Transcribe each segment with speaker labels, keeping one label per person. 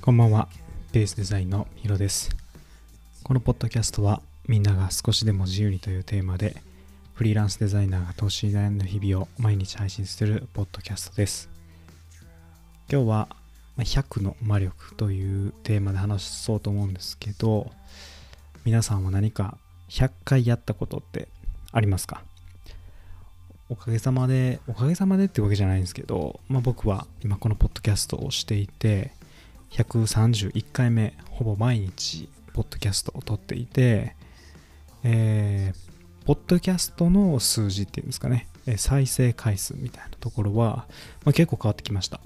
Speaker 1: こんばんは、ベースデザインのヒロです。このポッドキャストは、みんなが少しでも自由にというテーマで、フリーランスデザイナーが投資に悩んだ日々を毎日配信するポッドキャストです。今日は、100の魔力というテーマで話そうと思うんですけど、皆さんは何か100回やったことってありますか？おかげさまで、おかげさまでってわけじゃないんですけど、まあ、僕は今このポッドキャストをしていて、131回目、ほぼ毎日、ポッドキャストを撮っていて、えー、ポッドキャストの数字っていうんですかね、再生回数みたいなところは、まあ、結構変わってきました。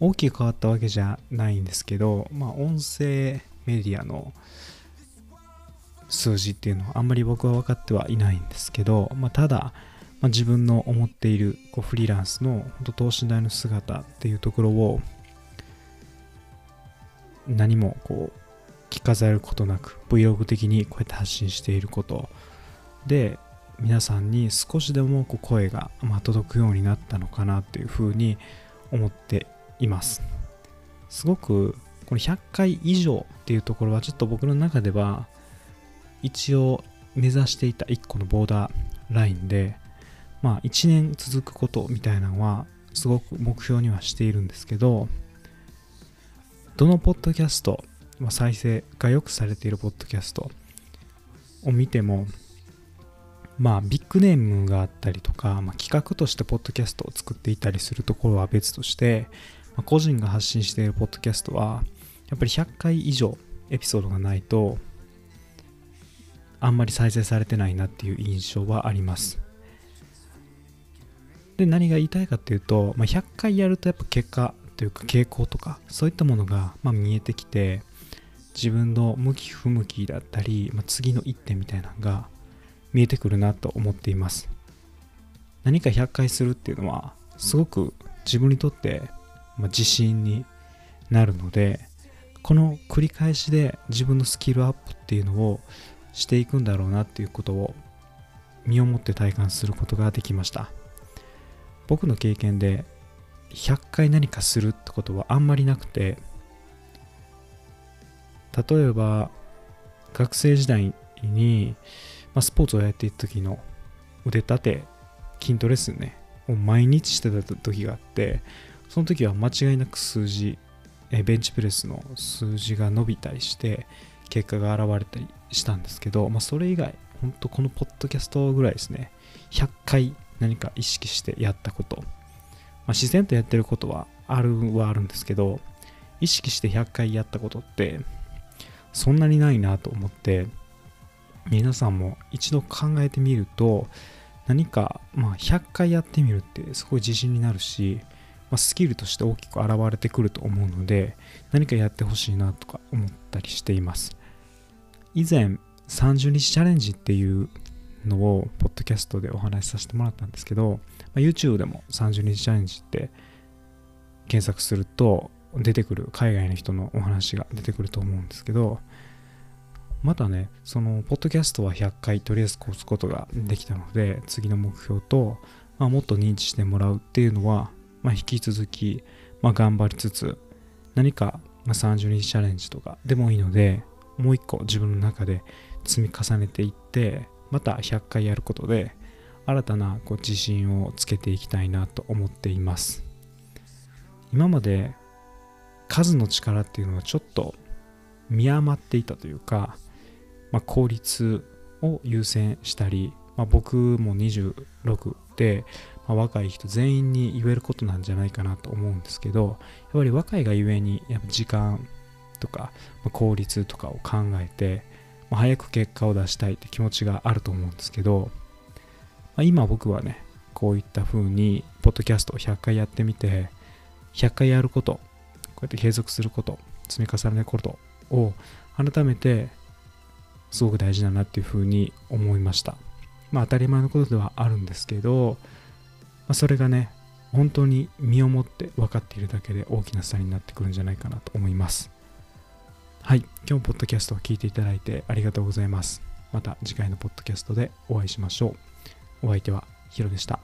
Speaker 1: 大きく変わったわけじゃないんですけど、まあ、音声メディアの数字っていうのはあんまり僕は分かってはいないんですけど、まあ、ただ、まあ、自分の思っているこうフリーランスの本当等身大の姿っていうところを何もこう着飾ることなく Vlog 的にこうやって発信していること。で皆さんに少しでもこう声がまあ届くようになったのかなっていうふうに思っています。すごくこの100回以上っていうところはちょっと僕の中では一応目指していた1個のボーダーラインでまあ1年続くことみたいなのはすごく目標にはしているんですけどどのポッドキャスト、まあ、再生がよくされているポッドキャストを見てもまあビッグネームがあったりとか、まあ、企画としてポッドキャストを作っていたりするところは別として、まあ、個人が発信しているポッドキャストはやっぱり100回以上エピソードがないとあんまり再生されてないなっていう印象はあります。で何が言いたいかっていうと、まあ、100回やるとやっぱ結果というか傾向とかそういったものがま見えてきて自分の向き不向きだったり、まあ、次の一手みたいなのが見えてくるなと思っています。何か100回するっていうのはすごく自分にとってま自信になるのでこの繰り返しで自分のスキルアップっていうのをしていくんだろうなっていうことを身をもって体感することができました。僕の経験で100回何かするってことはあんまりなくて例えば学生時代に、まあ、スポーツをやっていた時の腕立て筋トレですね。を毎日してた時があってその時は間違いなく数字えベンチプレスの数字が伸びたりして結果が現れたりしたんですけど、まあ、それ以外本当このポッドキャストぐらいですね。100回何か意識してやったこと、まあ、自然とやってることはあるはあるんですけど意識して100回やったことってそんなにないなと思って皆さんも一度考えてみると何か、まあ、100回やってみるってすごい自信になるし、まあ、スキルとして大きく現れてくると思うので何かやってほしいなとか思ったりしています。以前30日チャレンジっていうのをポッドキャストでお話しさせてもらったんですけど、ま、YouTube でも30日チャレンジって検索すると出てくる海外の人のお話が出てくると思うんですけどまたねそのポッドキャストは100回とりあえず越すことができたので次の目標と、まあ、もっと認知してもらうっていうのは、まあ、引き続き、まあ、頑張りつつ何か、ま、30日チャレンジとかでもいいのでもう一個自分の中で積み重ねていってまた100回やることで新たなこう自信をつけていきたいなと思っています。今まで数の力っていうのはちょっと見余っていたというか、まあ、効率を優先したり、まあ、僕も26で、まあ、若い人全員に言えることなんじゃないかなと思うんですけどやっぱり若いがゆえにやっぱ時間とか、まあ、効率とかを考えて、まあ、早く結果を出したいって気持ちがあると思うんですけど、まあ、今僕はねこういった風にポッドキャストを100回やってみて100回やることこうやって継続すること積み重ねることを改めてすごく大事だなっていうふうに思いました。まあ当たり前のことではあるんですけど、まあ、それがね本当に身をもって分かっているだけで大きな差になってくるんじゃないかなと思います。はい。今日ポッドキャストを聞いていただいてありがとうございます。また次回のポッドキャストでお会いしましょう。お相手はヒロでした。